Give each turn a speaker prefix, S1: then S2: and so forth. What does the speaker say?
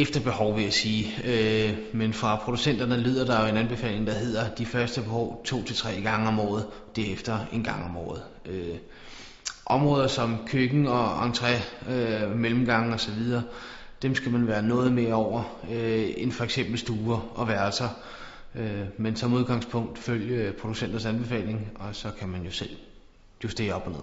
S1: efter behov, vil jeg sige. Øh, men fra producenterne lyder der jo en anbefaling, der hedder de første behov to til tre gange om året, derefter en gang om året. Øh, områder som køkken og entré, øh, mellemgange osv., dem skal man være noget mere over øh, end for eksempel stuer og værelser. Øh, men som udgangspunkt følge producenters anbefaling, og så kan man jo selv justere op og ned.